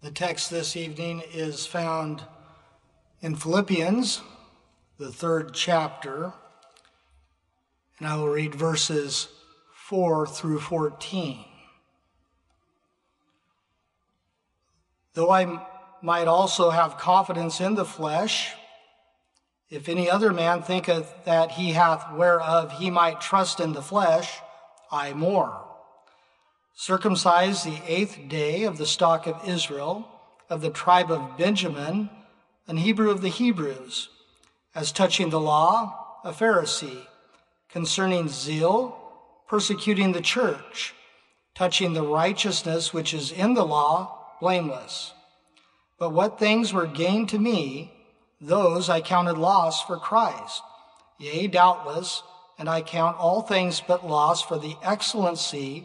The text this evening is found in Philippians, the third chapter, and I will read verses 4 through 14. Though I might also have confidence in the flesh, if any other man thinketh that he hath whereof he might trust in the flesh, I more circumcised the eighth day of the stock of Israel, of the tribe of Benjamin, an Hebrew of the Hebrews, as touching the law, a Pharisee, concerning zeal, persecuting the church, touching the righteousness which is in the law, blameless. But what things were gained to me, those I counted loss for Christ. Yea, doubtless, and I count all things but loss for the excellency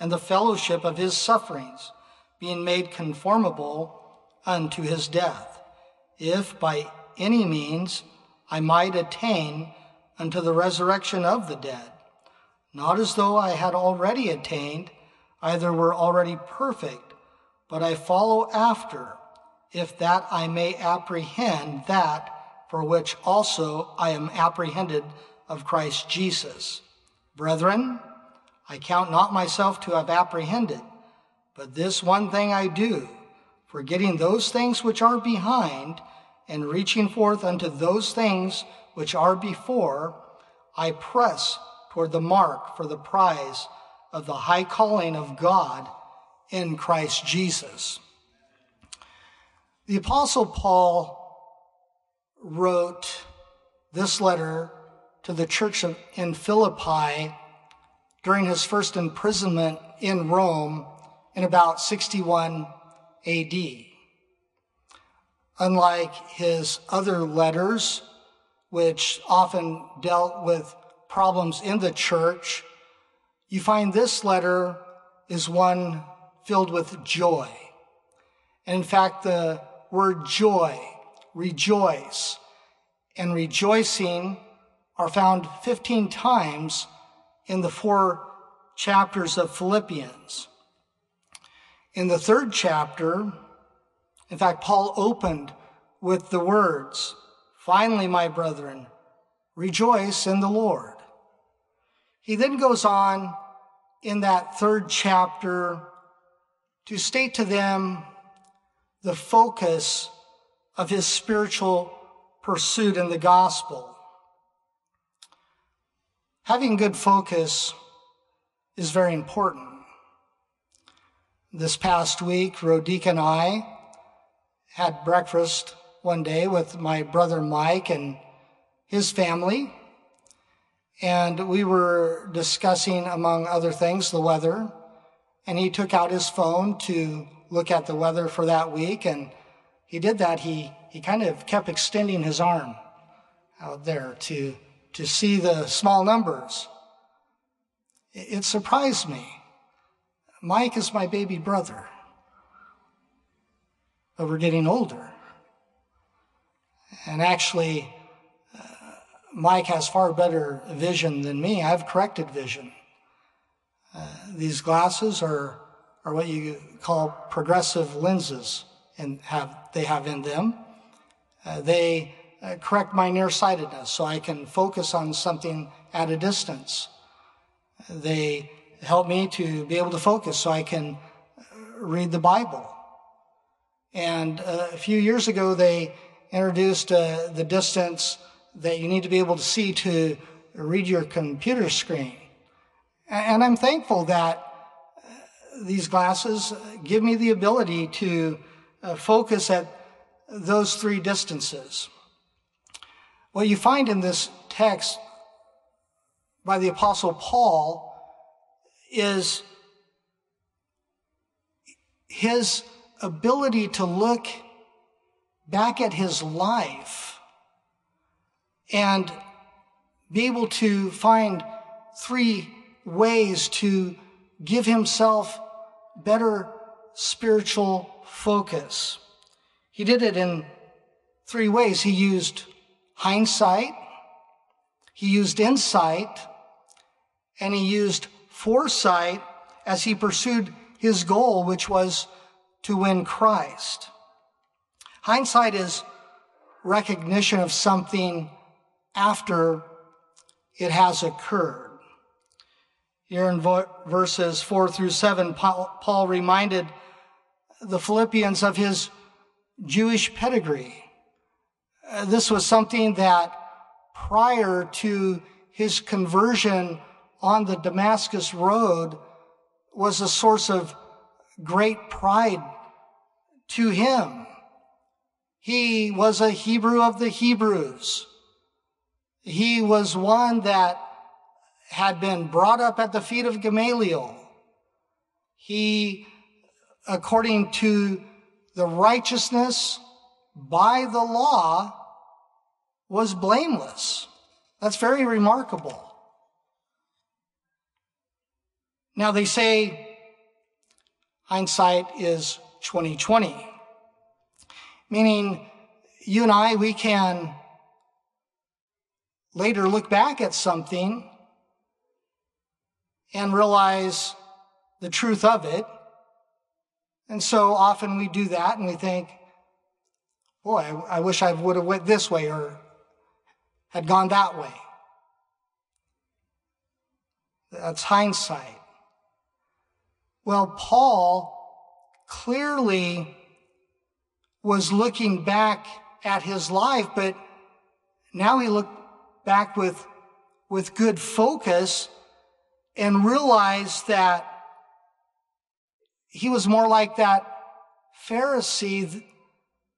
and the fellowship of his sufferings, being made conformable unto his death, if by any means I might attain unto the resurrection of the dead. Not as though I had already attained, either were already perfect, but I follow after, if that I may apprehend that for which also I am apprehended of Christ Jesus. Brethren, I count not myself to have apprehended, but this one thing I do, forgetting those things which are behind, and reaching forth unto those things which are before, I press toward the mark for the prize of the high calling of God in Christ Jesus. The Apostle Paul wrote this letter to the church in Philippi during his first imprisonment in Rome in about 61 AD. Unlike his other letters, which often dealt with problems in the church, you find this letter is one filled with joy. And in fact, the word joy, rejoice, and rejoicing are found 15 times in the four chapters of Philippians. In the third chapter, in fact, Paul opened with the words, Finally, my brethren, rejoice in the Lord. He then goes on in that third chapter to state to them the focus of his spiritual pursuit in the gospel. Having good focus is very important. This past week, Rodica and I had breakfast one day with my brother Mike and his family. And we were discussing, among other things, the weather. And he took out his phone to look at the weather for that week. And he did that. He, he kind of kept extending his arm out there to to see the small numbers. It surprised me. Mike is my baby brother, but we're getting older. And actually, uh, Mike has far better vision than me. I have corrected vision. Uh, these glasses are, are what you call progressive lenses and have, they have in them. Uh, they uh, correct my nearsightedness so I can focus on something at a distance. They help me to be able to focus so I can uh, read the Bible. And uh, a few years ago, they introduced uh, the distance that you need to be able to see to read your computer screen. And I'm thankful that these glasses give me the ability to uh, focus at those three distances. What you find in this text by the Apostle Paul is his ability to look back at his life and be able to find three ways to give himself better spiritual focus. He did it in three ways. He used hindsight, he used insight, and he used foresight as he pursued his goal, which was to win Christ. Hindsight is recognition of something after it has occurred. Here in verses four through seven, Paul reminded the Philippians of his Jewish pedigree. Uh, this was something that prior to his conversion on the Damascus Road was a source of great pride to him. He was a Hebrew of the Hebrews. He was one that had been brought up at the feet of Gamaliel. He, according to the righteousness by the law, was blameless. That's very remarkable. Now they say hindsight is 2020, meaning you and I, we can later look back at something and realize the truth of it. And so often we do that and we think, boy, I, I wish I would have went this way or had gone that way. That's hindsight. Well, Paul clearly was looking back at his life, but now he looked back with, with good focus and realized that he was more like that Pharisee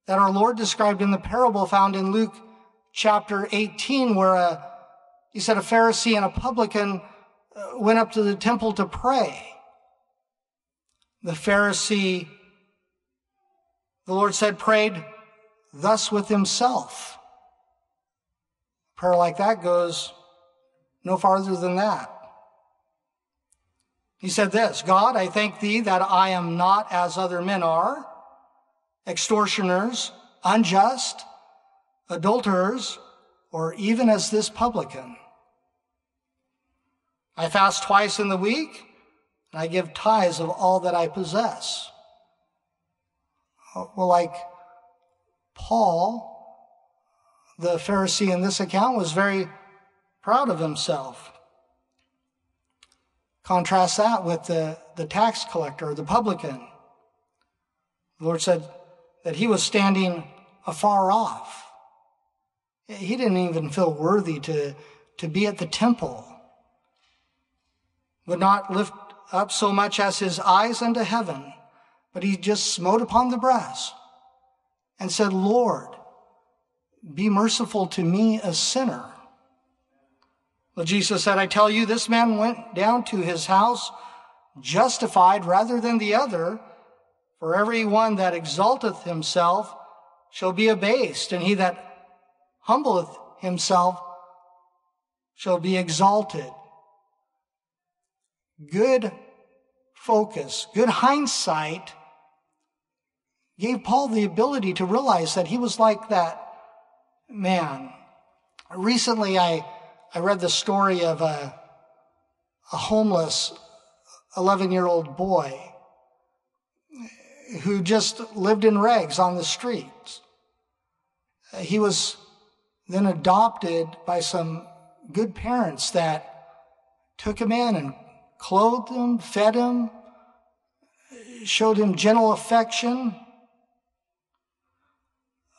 that our Lord described in the parable found in Luke chapter 18, where a, he said a Pharisee and a publican uh, went up to the temple to pray. The Pharisee, the Lord said, prayed thus with himself. Prayer like that goes no farther than that. He said this God, I thank thee that I am not as other men are, extortioners, unjust, adulterers, or even as this publican. I fast twice in the week, and I give tithes of all that I possess. Uh, well, like Paul, the Pharisee in this account was very proud of himself. Contrast that with the, the tax collector, the publican. The Lord said that he was standing afar off. He didn't even feel worthy to, to be at the temple. Would not lift up so much as his eyes unto heaven, but he just smote upon the brass and said, Lord, be merciful to me, a sinner. Well, Jesus said, I tell you, this man went down to his house justified rather than the other. For every one that exalteth himself shall be abased, and he that humbleth himself shall be exalted. Good focus, good hindsight gave Paul the ability to realize that he was like that man. Recently, I, I read the story of a, a homeless 11 year old boy who just lived in rags on the streets. He was then adopted by some good parents that took him in and clothed him, fed him, showed him gentle affection.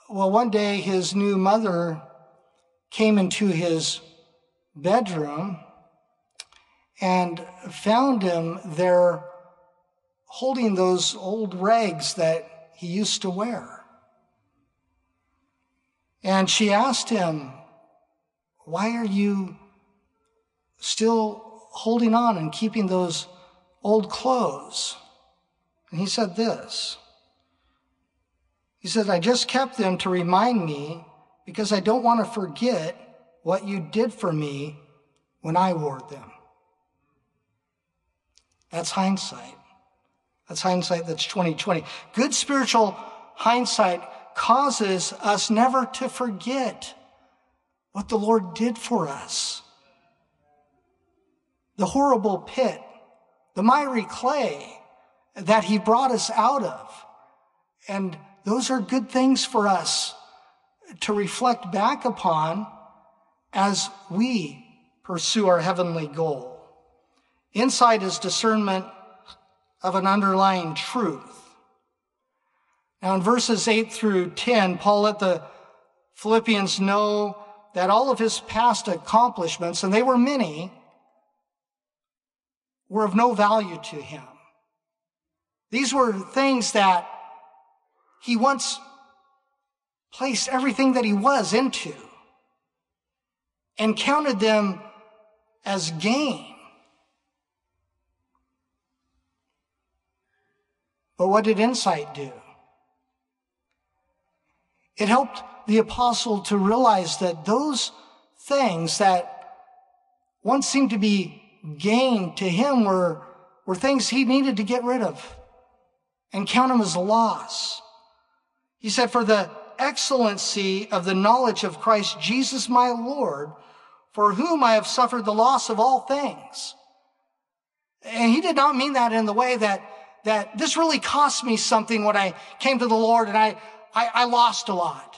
Well, one day his new mother came into his bedroom and found him there holding those old rags that he used to wear. And she asked him, Why are you still holding on and keeping those old clothes? And he said this He says, I just kept them to remind me because I don't want to forget what you did for me when I wore them. That's hindsight. That's hindsight that's 2020. Good spiritual hindsight causes us never to forget what the Lord did for us. The horrible pit, the miry clay that he brought us out of. And those are good things for us to reflect back upon as we pursue our heavenly goal. Insight is discernment of an underlying truth. Now, in verses 8 through 10, Paul let the Philippians know that all of his past accomplishments, and they were many, were of no value to him. These were things that he once placed everything that he was into and counted them as gain. But what did insight do? It helped the apostle to realize that those things that once seemed to be gain to him were, were things he needed to get rid of and count them as loss. He said, For the excellency of the knowledge of Christ Jesus my Lord, for whom I have suffered the loss of all things. And he did not mean that in the way that, that this really cost me something when I came to the Lord and I, I, I lost a lot.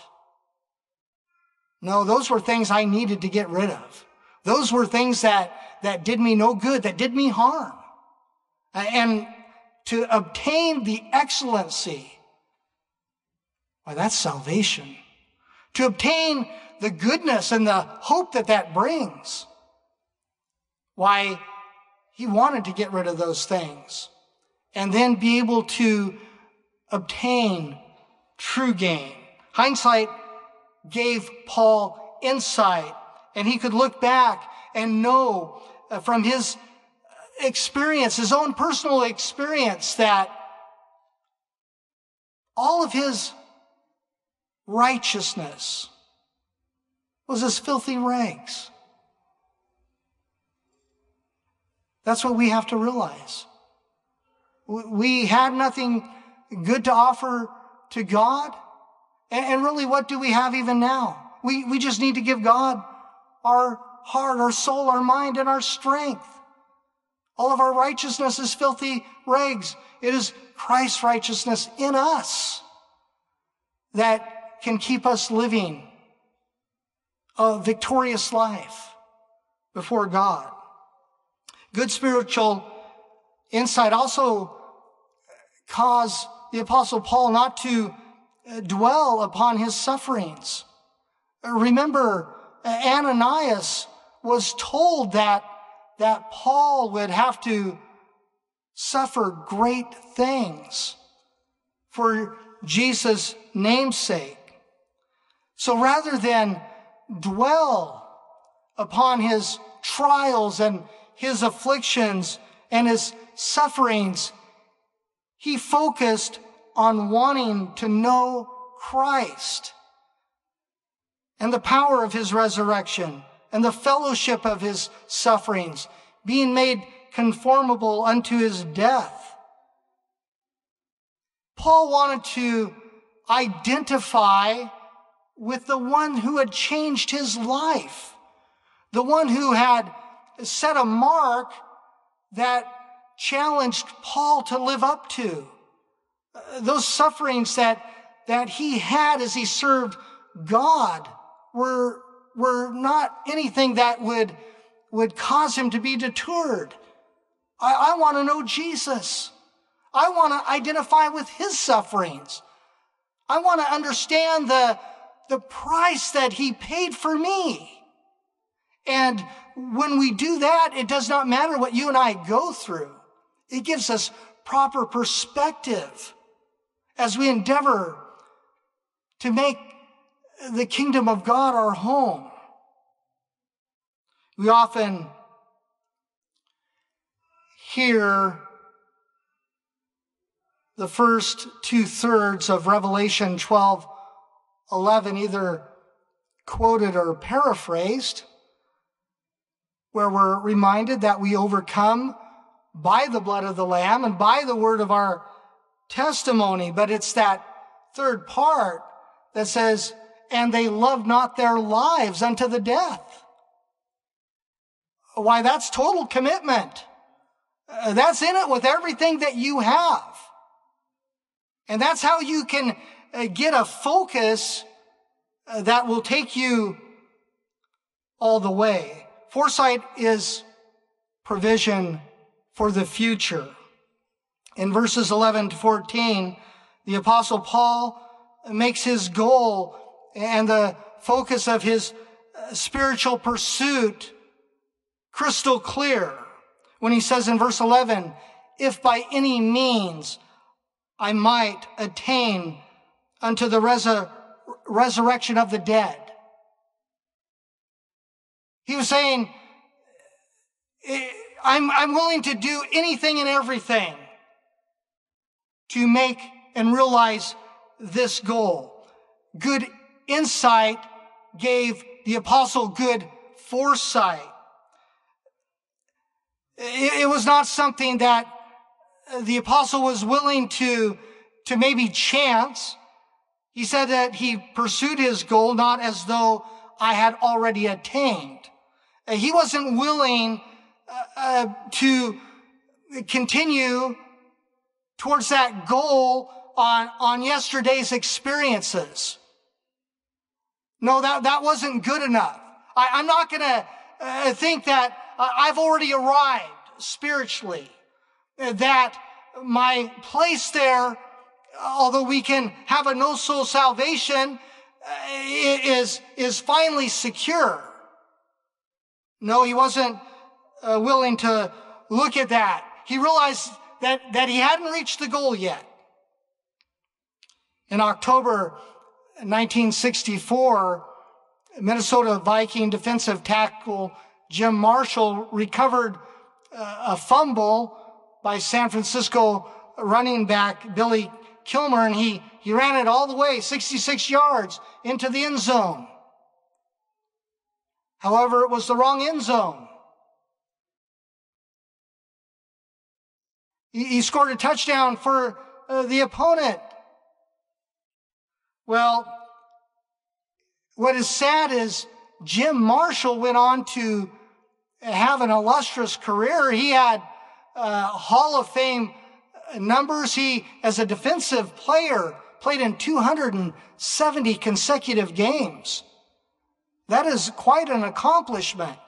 No, those were things I needed to get rid of. Those were things that, that did me no good, that did me harm. And to obtain the excellency, why, that's salvation. To obtain the goodness and the hope that that brings. Why, he wanted to get rid of those things and then be able to obtain true gain. Hindsight gave Paul insight, and he could look back and know uh, from his experience, his own personal experience, that all of his righteousness was as filthy rags. That's what we have to realize. We had nothing good to offer to God. And really, what do we have even now? We, we just need to give God our heart, our soul, our mind, and our strength. All of our righteousness is filthy rags. It is Christ's righteousness in us that can keep us living a victorious life before God. Good spiritual insight also cause the apostle Paul not to uh, dwell upon his sufferings. Remember, Ananias was told that, that Paul would have to suffer great things for Jesus' namesake. So rather than dwell upon his trials and his afflictions and his sufferings, he focused on wanting to know Christ and the power of his resurrection and the fellowship of his sufferings, being made conformable unto his death. Paul wanted to identify with the one who had changed his life, the one who had set a mark that challenged Paul to live up to. Uh, those sufferings that, that he had as he served God were, were not anything that would, would cause him to be deterred. I, I want to know Jesus. I want to identify with his sufferings. I want to understand the, the price that he paid for me. And when we do that, it does not matter what you and I go through. It gives us proper perspective as we endeavor to make the kingdom of God our home. We often hear the first two thirds of Revelation 12 11, either quoted or paraphrased, where we're reminded that we overcome by the blood of the Lamb and by the word of our testimony. But it's that third part that says, and they loved not their lives unto the death. Why, that's total commitment. Uh, that's in it with everything that you have. And that's how you can uh, get a focus uh, that will take you all the way. Foresight is provision for the future. In verses 11 to 14, the apostle Paul makes his goal and the focus of his uh, spiritual pursuit crystal clear when he says in verse 11, if by any means I might attain unto the resur- resurrection of the dead. He was saying, I'm, I'm willing to do anything and everything to make and realize this goal. Good insight gave the apostle good foresight. It, it was not something that the apostle was willing to, to maybe chance. He said that he pursued his goal not as though I had already attained. Uh, he wasn't willing uh, uh, to continue towards that goal on, on yesterday's experiences. No, that, that wasn't good enough. I, am not going to uh, think that uh, I've already arrived spiritually that my place there, although we can have a no soul salvation, uh, is, is finally secure. No, he wasn't uh, willing to look at that. He realized that, that he hadn't reached the goal yet. In October 1964, Minnesota Viking defensive tackle Jim Marshall recovered uh, a fumble by San Francisco running back Billy Kilmer, and he, he ran it all the way, 66 yards, into the end zone. However, it was the wrong end zone. He, scored a touchdown for uh, the opponent. Well, what is sad is Jim Marshall went on to have an illustrious career. He had uh, Hall of Fame numbers. He, as a defensive player, played in 270 consecutive games. That is quite an accomplishment.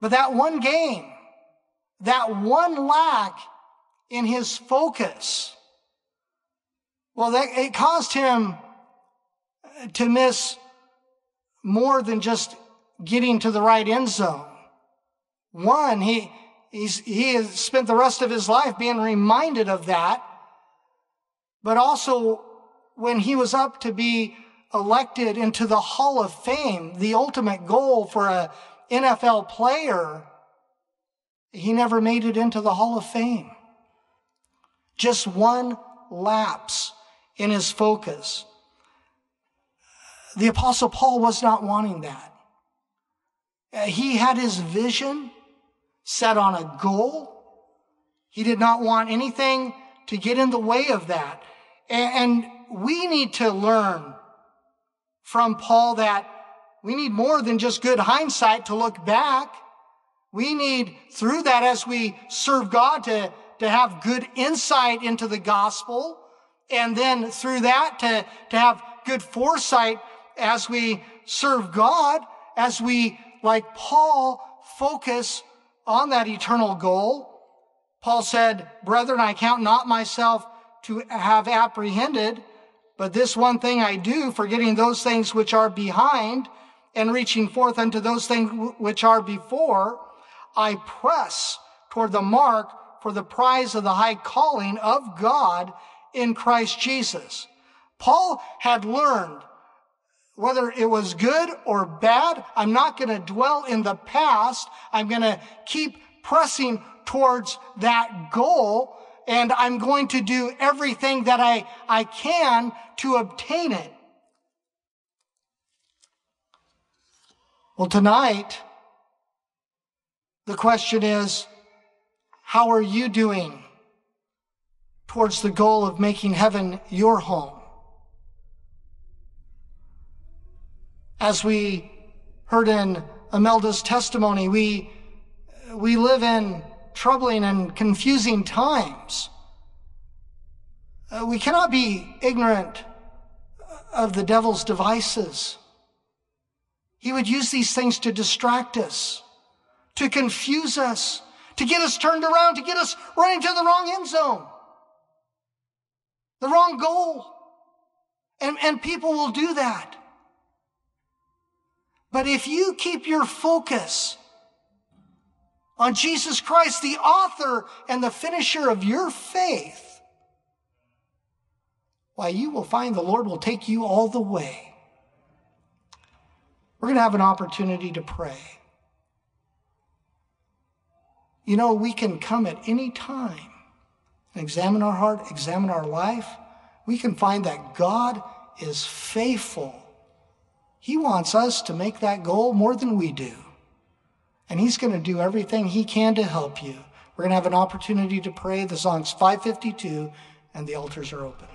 But that one game, that one lack in his focus, well, that, it caused him to miss more than just getting to the right end zone. One, he, he has spent the rest of his life being reminded of that. But also, when he was up to be elected into the Hall of Fame, the ultimate goal for a NFL player, he never made it into the Hall of Fame. Just one lapse in his focus. The Apostle Paul was not wanting that. He had his vision set on a goal. He did not want anything to get in the way of that. And we need to learn from Paul that we need more than just good hindsight to look back. We need through that as we serve God to, to have good insight into the gospel. And then through that to, to have good foresight as we serve God, as we, like Paul, focus on that eternal goal. Paul said, Brethren, I count not myself to have apprehended, but this one thing I do, forgetting those things which are behind and reaching forth unto those things which are before, I press toward the mark for the prize of the high calling of God in Christ Jesus. Paul had learned whether it was good or bad, I'm not going to dwell in the past. I'm going to keep pressing towards that goal and I'm going to do everything that I, I can to obtain it. Well, tonight, the question is, how are you doing towards the goal of making heaven your home? As we heard in Imelda's testimony, we, we live in troubling and confusing times. Uh, we cannot be ignorant of the devil's devices. He would use these things to distract us, to confuse us, to get us turned around, to get us running to the wrong end zone, the wrong goal. And, and people will do that. But if you keep your focus on Jesus Christ, the author and the finisher of your faith, why, you will find the Lord will take you all the way. We're going to have an opportunity to pray. You know, we can come at any time and examine our heart, examine our life. We can find that God is faithful. He wants us to make that goal more than we do. And He's going to do everything He can to help you. We're going to have an opportunity to pray. The song's 552, and the altars are open.